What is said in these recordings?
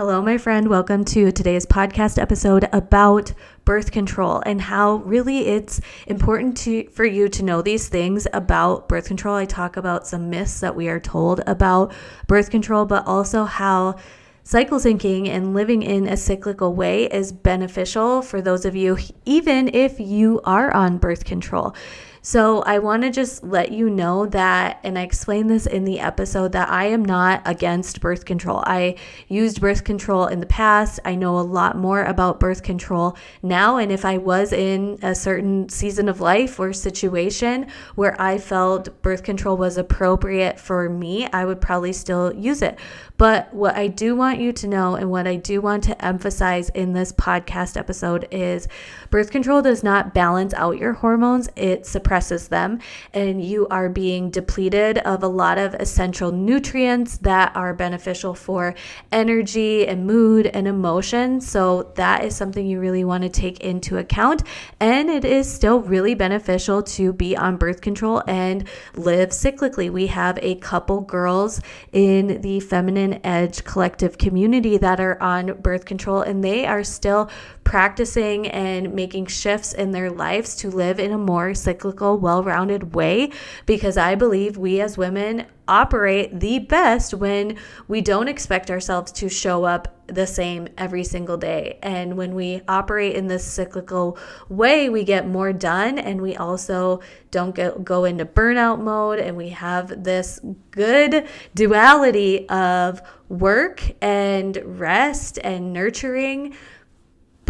Hello, my friend. Welcome to today's podcast episode about birth control and how really it's important to, for you to know these things about birth control. I talk about some myths that we are told about birth control, but also how cycle syncing and living in a cyclical way is beneficial for those of you, even if you are on birth control. So I want to just let you know that, and I explained this in the episode, that I am not against birth control. I used birth control in the past. I know a lot more about birth control now. And if I was in a certain season of life or situation where I felt birth control was appropriate for me, I would probably still use it. But what I do want you to know and what I do want to emphasize in this podcast episode is birth control does not balance out your hormones, it suppresses them, and you are being depleted of a lot of essential nutrients that are beneficial for energy and mood and emotion. So, that is something you really want to take into account. And it is still really beneficial to be on birth control and live cyclically. We have a couple girls in the feminine Edge collective community that are on birth control, and they are still practicing and making shifts in their lives to live in a more cyclical, well rounded way because I believe we as women operate the best when we don't expect ourselves to show up the same every single day. And when we operate in this cyclical way, we get more done and we also don't get, go into burnout mode and we have this good duality of work and rest and nurturing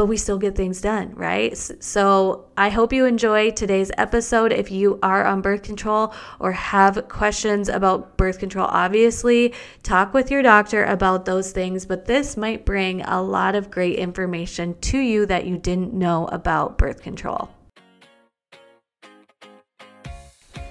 but we still get things done, right? So I hope you enjoy today's episode. If you are on birth control or have questions about birth control, obviously talk with your doctor about those things, but this might bring a lot of great information to you that you didn't know about birth control.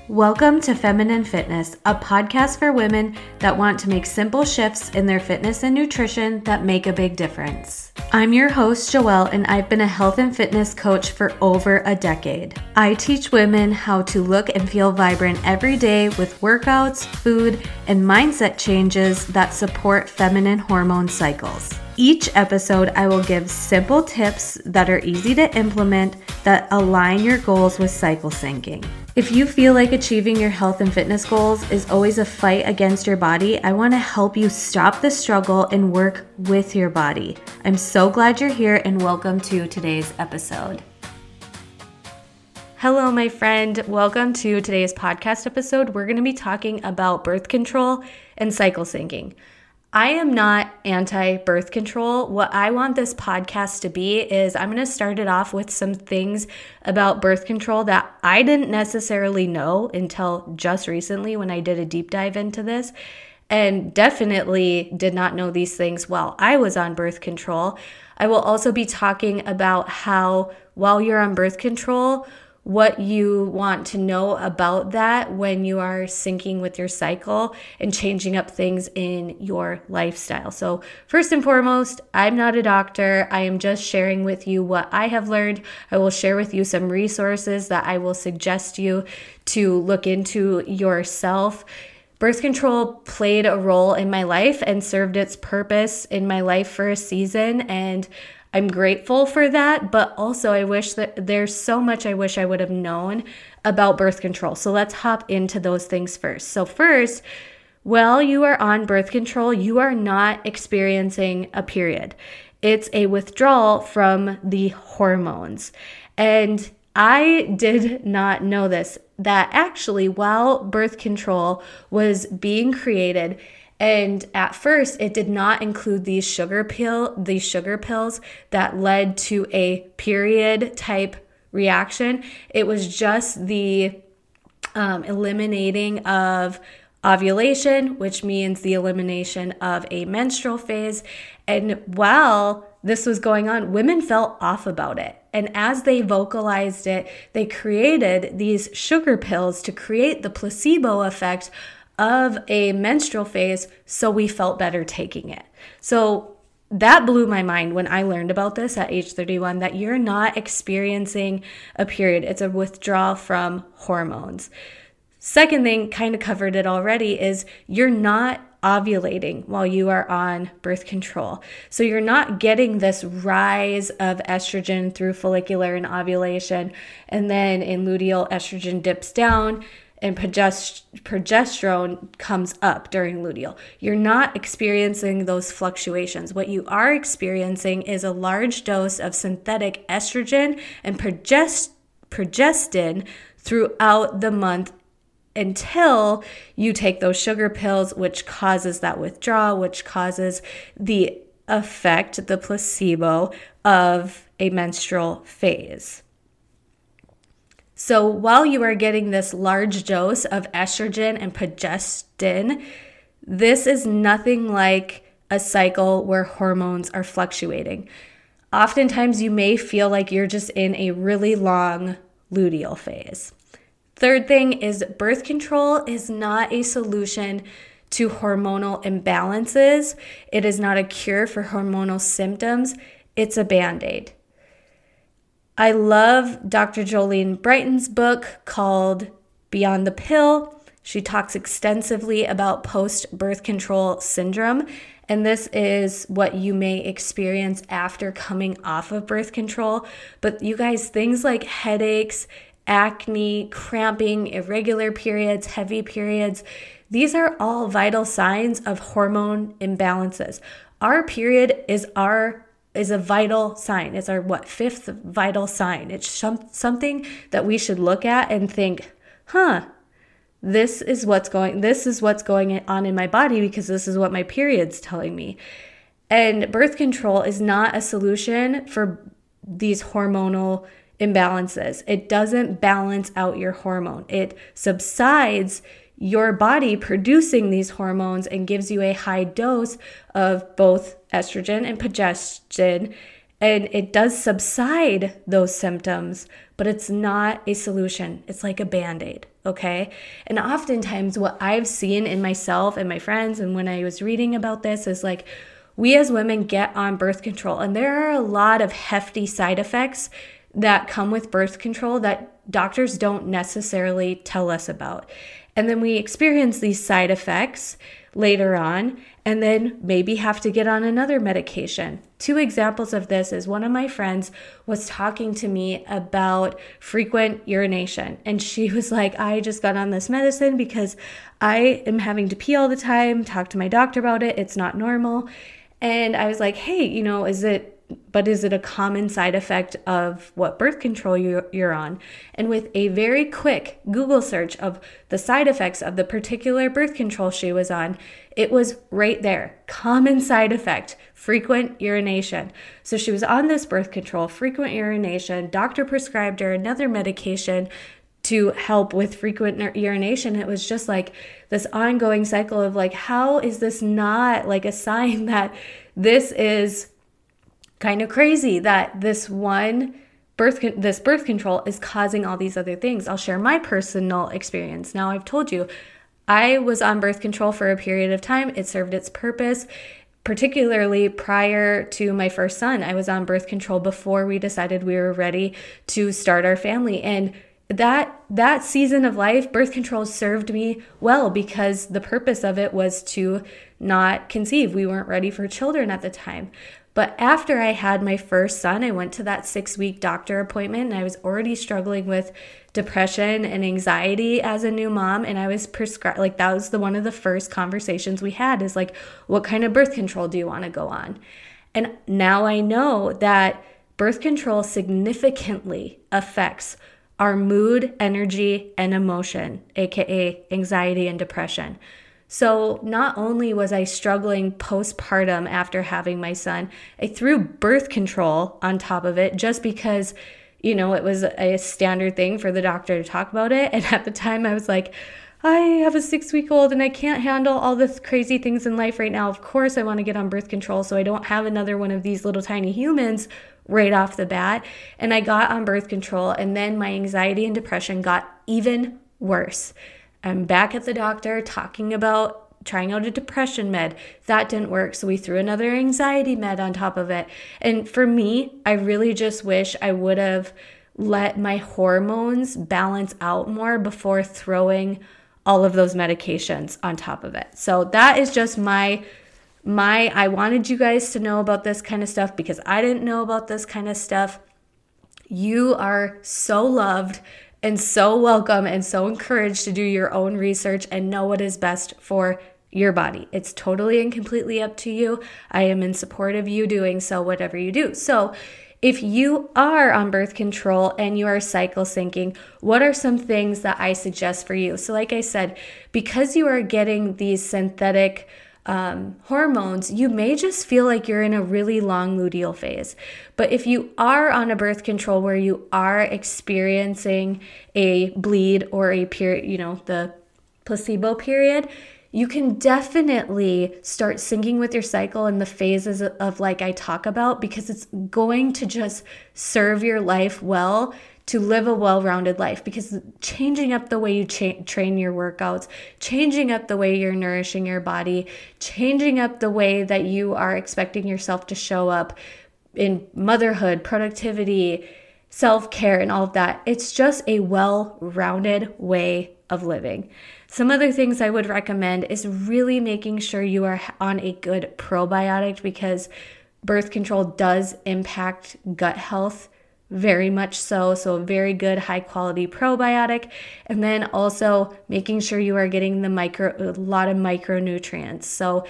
Welcome to Feminine Fitness, a podcast for women that want to make simple shifts in their fitness and nutrition that make a big difference. I'm your host, Joelle, and I've been a health and fitness coach for over a decade. I teach women how to look and feel vibrant every day with workouts, food, and mindset changes that support feminine hormone cycles. Each episode, I will give simple tips that are easy to implement that align your goals with cycle syncing. If you feel like achieving your health and fitness goals is always a fight against your body, I want to help you stop the struggle and work with your body. I'm so glad you're here and welcome to today's episode. Hello, my friend. Welcome to today's podcast episode. We're going to be talking about birth control and cycle syncing. I am not anti birth control. What I want this podcast to be is I'm going to start it off with some things about birth control that I didn't necessarily know until just recently when I did a deep dive into this, and definitely did not know these things while I was on birth control. I will also be talking about how while you're on birth control, what you want to know about that when you are syncing with your cycle and changing up things in your lifestyle. So, first and foremost, I'm not a doctor. I am just sharing with you what I have learned. I will share with you some resources that I will suggest you to look into yourself. Birth control played a role in my life and served its purpose in my life for a season. And I'm grateful for that, but also I wish that there's so much I wish I would have known about birth control. So let's hop into those things first. So, first, while you are on birth control, you are not experiencing a period. It's a withdrawal from the hormones. And I did not know this that actually, while birth control was being created, and at first, it did not include these sugar pill these sugar pills that led to a period type reaction. It was just the um, eliminating of ovulation, which means the elimination of a menstrual phase. And while this was going on, women felt off about it. And as they vocalized it, they created these sugar pills to create the placebo effect of a menstrual phase, so we felt better taking it. So that blew my mind when I learned about this at age 31 that you're not experiencing a period, it's a withdrawal from hormones. Second thing, kind of covered it already, is you're not ovulating while you are on birth control. So you're not getting this rise of estrogen through follicular and ovulation. And then in luteal, estrogen dips down and progesterone comes up during luteal. You're not experiencing those fluctuations. What you are experiencing is a large dose of synthetic estrogen and progest- progestin throughout the month until you take those sugar pills, which causes that withdrawal, which causes the effect, the placebo of a menstrual phase. So while you are getting this large dose of estrogen and progestin, this is nothing like a cycle where hormones are fluctuating. Oftentimes, you may feel like you're just in a really long luteal phase. Third thing is birth control is not a solution to hormonal imbalances. It is not a cure for hormonal symptoms. It's a band aid. I love Dr. Jolene Brighten's book called Beyond the Pill. She talks extensively about post birth control syndrome, and this is what you may experience after coming off of birth control. But you guys, things like headaches, acne, cramping, irregular periods, heavy periods, these are all vital signs of hormone imbalances. Our period is our is a vital sign. It's our what fifth vital sign. It's some, something that we should look at and think, "Huh, this is what's going this is what's going on in my body because this is what my period's telling me." And birth control is not a solution for these hormonal imbalances. It doesn't balance out your hormone. It subsides your body producing these hormones and gives you a high dose of both estrogen and progesterone. And it does subside those symptoms, but it's not a solution. It's like a band aid, okay? And oftentimes, what I've seen in myself and my friends, and when I was reading about this, is like we as women get on birth control, and there are a lot of hefty side effects that come with birth control that doctors don't necessarily tell us about. And then we experience these side effects later on, and then maybe have to get on another medication. Two examples of this is one of my friends was talking to me about frequent urination, and she was like, I just got on this medicine because I am having to pee all the time, talk to my doctor about it, it's not normal. And I was like, hey, you know, is it but is it a common side effect of what birth control you're on? And with a very quick Google search of the side effects of the particular birth control she was on, it was right there. Common side effect, frequent urination. So she was on this birth control, frequent urination. Doctor prescribed her another medication to help with frequent urination. It was just like this ongoing cycle of like, how is this not like a sign that this is kind of crazy that this one birth con- this birth control is causing all these other things. I'll share my personal experience. Now I've told you I was on birth control for a period of time. It served its purpose. Particularly prior to my first son, I was on birth control before we decided we were ready to start our family. And that that season of life birth control served me well because the purpose of it was to not conceive we weren't ready for children at the time but after I had my first son, I went to that six week doctor appointment and I was already struggling with depression and anxiety as a new mom. And I was prescribed, like, that was the one of the first conversations we had is like, what kind of birth control do you want to go on? And now I know that birth control significantly affects our mood, energy, and emotion, aka anxiety and depression. So, not only was I struggling postpartum after having my son, I threw birth control on top of it just because, you know, it was a standard thing for the doctor to talk about it. And at the time, I was like, I have a six week old and I can't handle all the crazy things in life right now. Of course, I want to get on birth control so I don't have another one of these little tiny humans right off the bat. And I got on birth control, and then my anxiety and depression got even worse. I'm back at the doctor talking about trying out a depression med. That didn't work. So we threw another anxiety med on top of it. And for me, I really just wish I would have let my hormones balance out more before throwing all of those medications on top of it. So that is just my my I wanted you guys to know about this kind of stuff because I didn't know about this kind of stuff. You are so loved and so welcome and so encouraged to do your own research and know what is best for your body. It's totally and completely up to you. I am in support of you doing so, whatever you do. So, if you are on birth control and you are cycle syncing, what are some things that I suggest for you? So, like I said, because you are getting these synthetic um, hormones, you may just feel like you're in a really long luteal phase. But if you are on a birth control where you are experiencing a bleed or a period, you know, the placebo period, you can definitely start syncing with your cycle in the phases of, like I talk about because it's going to just serve your life well to live a well-rounded life because changing up the way you cha- train your workouts, changing up the way you're nourishing your body, changing up the way that you are expecting yourself to show up in motherhood, productivity, self-care and all of that. It's just a well-rounded way of living. Some other things I would recommend is really making sure you are on a good probiotic because birth control does impact gut health very much so. So, a very good, high quality probiotic. And then also making sure you are getting the micro, a lot of micronutrients. So,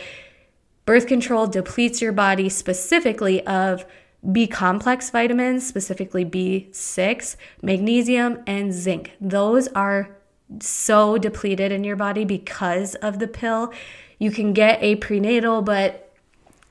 birth control depletes your body specifically of B complex vitamins, specifically B6, magnesium, and zinc. Those are so depleted in your body because of the pill. You can get a prenatal, but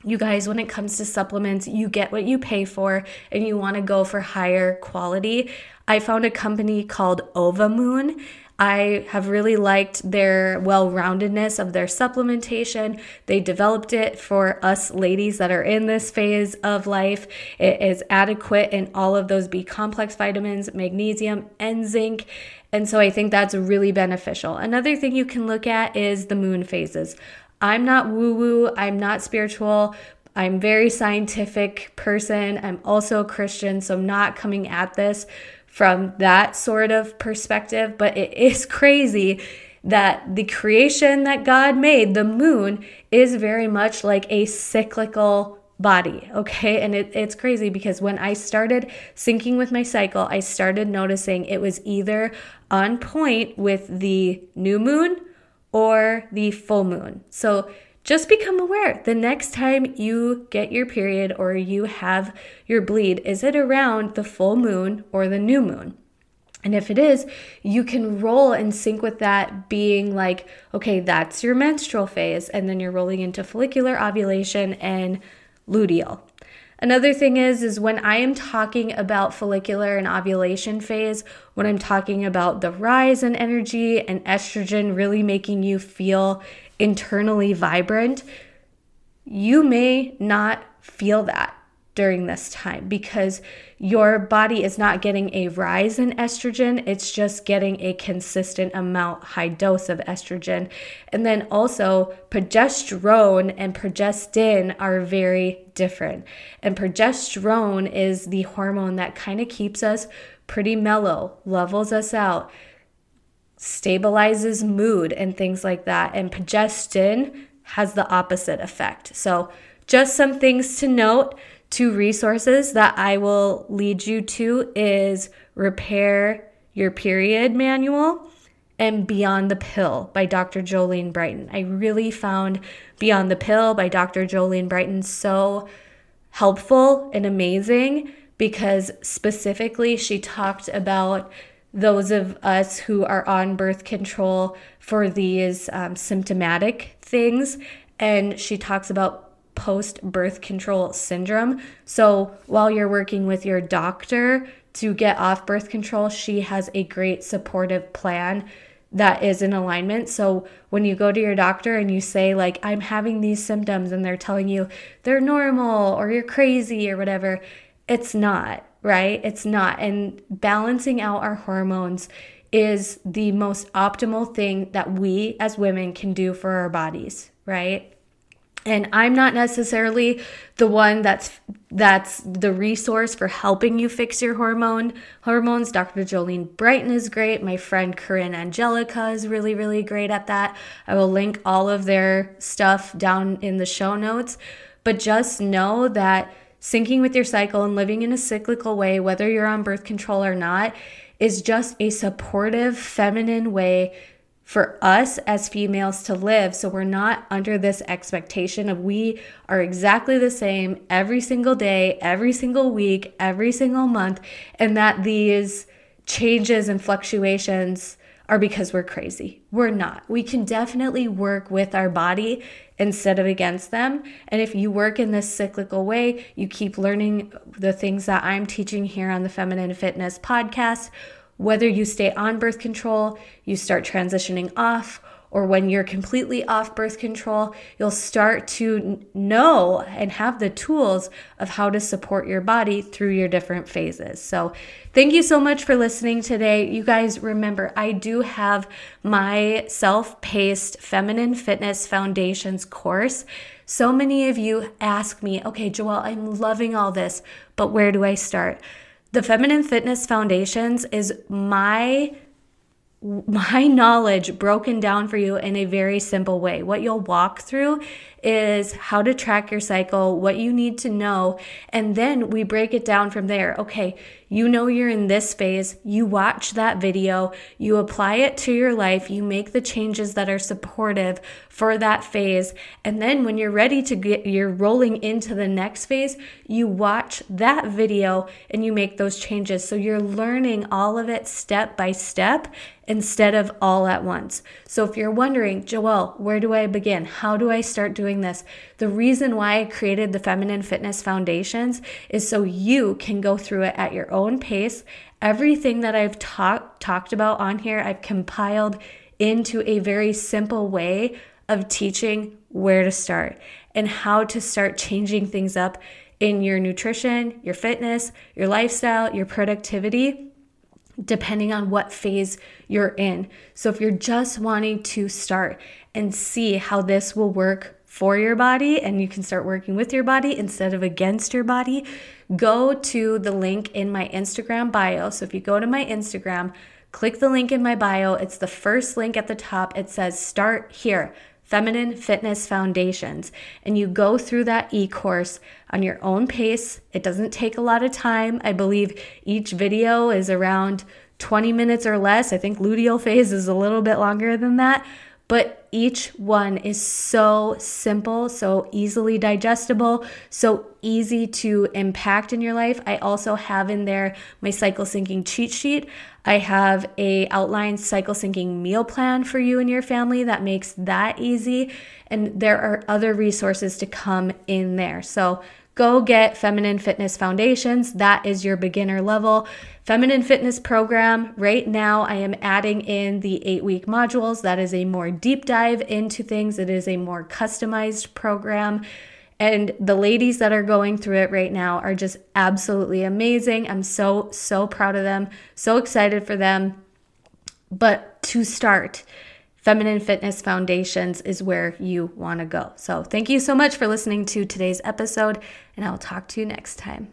you guys, when it comes to supplements, you get what you pay for and you want to go for higher quality. I found a company called Ovamoon. I have really liked their well roundedness of their supplementation. They developed it for us ladies that are in this phase of life. It is adequate in all of those B complex vitamins, magnesium, and zinc. And so I think that's really beneficial. Another thing you can look at is the moon phases. I'm not woo woo, I'm not spiritual. I'm very scientific person. I'm also a Christian, so I'm not coming at this from that sort of perspective, but it is crazy that the creation that God made, the moon, is very much like a cyclical body. Okay. And it, it's crazy because when I started syncing with my cycle, I started noticing it was either on point with the new moon or the full moon. So just become aware the next time you get your period or you have your bleed, is it around the full moon or the new moon? And if it is, you can roll and sync with that being like, okay, that's your menstrual phase. And then you're rolling into follicular ovulation and luteal. Another thing is is when I am talking about follicular and ovulation phase, when I'm talking about the rise in energy and estrogen really making you feel internally vibrant, you may not feel that during this time because your body is not getting a rise in estrogen, it's just getting a consistent amount, high dose of estrogen. And then also, progesterone and progestin are very different. And progesterone is the hormone that kind of keeps us pretty mellow, levels us out, stabilizes mood, and things like that. And progestin has the opposite effect. So, just some things to note two resources that I will lead you to is Repair Your Period Manual and Beyond the Pill by Dr. Jolene Brighten. I really found Beyond the Pill by Dr. Jolene Brighten so helpful and amazing because specifically she talked about those of us who are on birth control for these um, symptomatic things. And she talks about post birth control syndrome. So while you're working with your doctor to get off birth control, she has a great supportive plan that is in alignment. So when you go to your doctor and you say, like, I'm having these symptoms, and they're telling you they're normal or you're crazy or whatever, it's not, right? It's not. And balancing out our hormones is the most optimal thing that we as women can do for our bodies, right? And I'm not necessarily the one that's that's the resource for helping you fix your hormone hormones. Dr. Jolene Brighten is great. My friend Corinne Angelica is really really great at that. I will link all of their stuff down in the show notes. But just know that syncing with your cycle and living in a cyclical way, whether you're on birth control or not, is just a supportive feminine way for us as females to live. So we're not under this expectation of we are exactly the same every single day, every single week, every single month, and that these changes and fluctuations are because we're crazy. We're not. We can definitely work with our body instead of against them. And if you work in this cyclical way, you keep learning the things that I'm teaching here on the Feminine Fitness podcast whether you stay on birth control, you start transitioning off, or when you're completely off birth control, you'll start to know and have the tools of how to support your body through your different phases. So, thank you so much for listening today. You guys remember, I do have my self paced feminine fitness foundations course. So many of you ask me, okay, Joelle, I'm loving all this, but where do I start? The Feminine Fitness Foundations is my my knowledge broken down for you in a very simple way. What you'll walk through is how to track your cycle, what you need to know, and then we break it down from there. Okay, you know you're in this phase, you watch that video, you apply it to your life, you make the changes that are supportive for that phase, and then when you're ready to get you're rolling into the next phase, you watch that video and you make those changes. So you're learning all of it step by step instead of all at once. So if you're wondering, Joelle, where do I begin? How do I start doing this? The reason why I created the Feminine Fitness Foundations is so you can go through it at your own pace. Everything that I've talked talked about on here, I've compiled into a very simple way of teaching where to start and how to start changing things up in your nutrition, your fitness, your lifestyle, your productivity depending on what phase you're in. So if you're just wanting to start and see how this will work for your body and you can start working with your body instead of against your body, go to the link in my Instagram bio. So if you go to my Instagram, click the link in my bio, it's the first link at the top. It says start here. Feminine Fitness Foundations. And you go through that e course on your own pace. It doesn't take a lot of time. I believe each video is around 20 minutes or less. I think luteal phase is a little bit longer than that. But each one is so simple, so easily digestible, so easy to impact in your life. I also have in there my cycle syncing cheat sheet. I have a outlined cycle syncing meal plan for you and your family that makes that easy. And there are other resources to come in there. So go get Feminine Fitness Foundations. That is your beginner level feminine fitness program. Right now, I am adding in the eight week modules. That is a more deep dive into things, it is a more customized program. And the ladies that are going through it right now are just absolutely amazing. I'm so, so proud of them, so excited for them. But to start, Feminine Fitness Foundations is where you want to go. So, thank you so much for listening to today's episode, and I'll talk to you next time.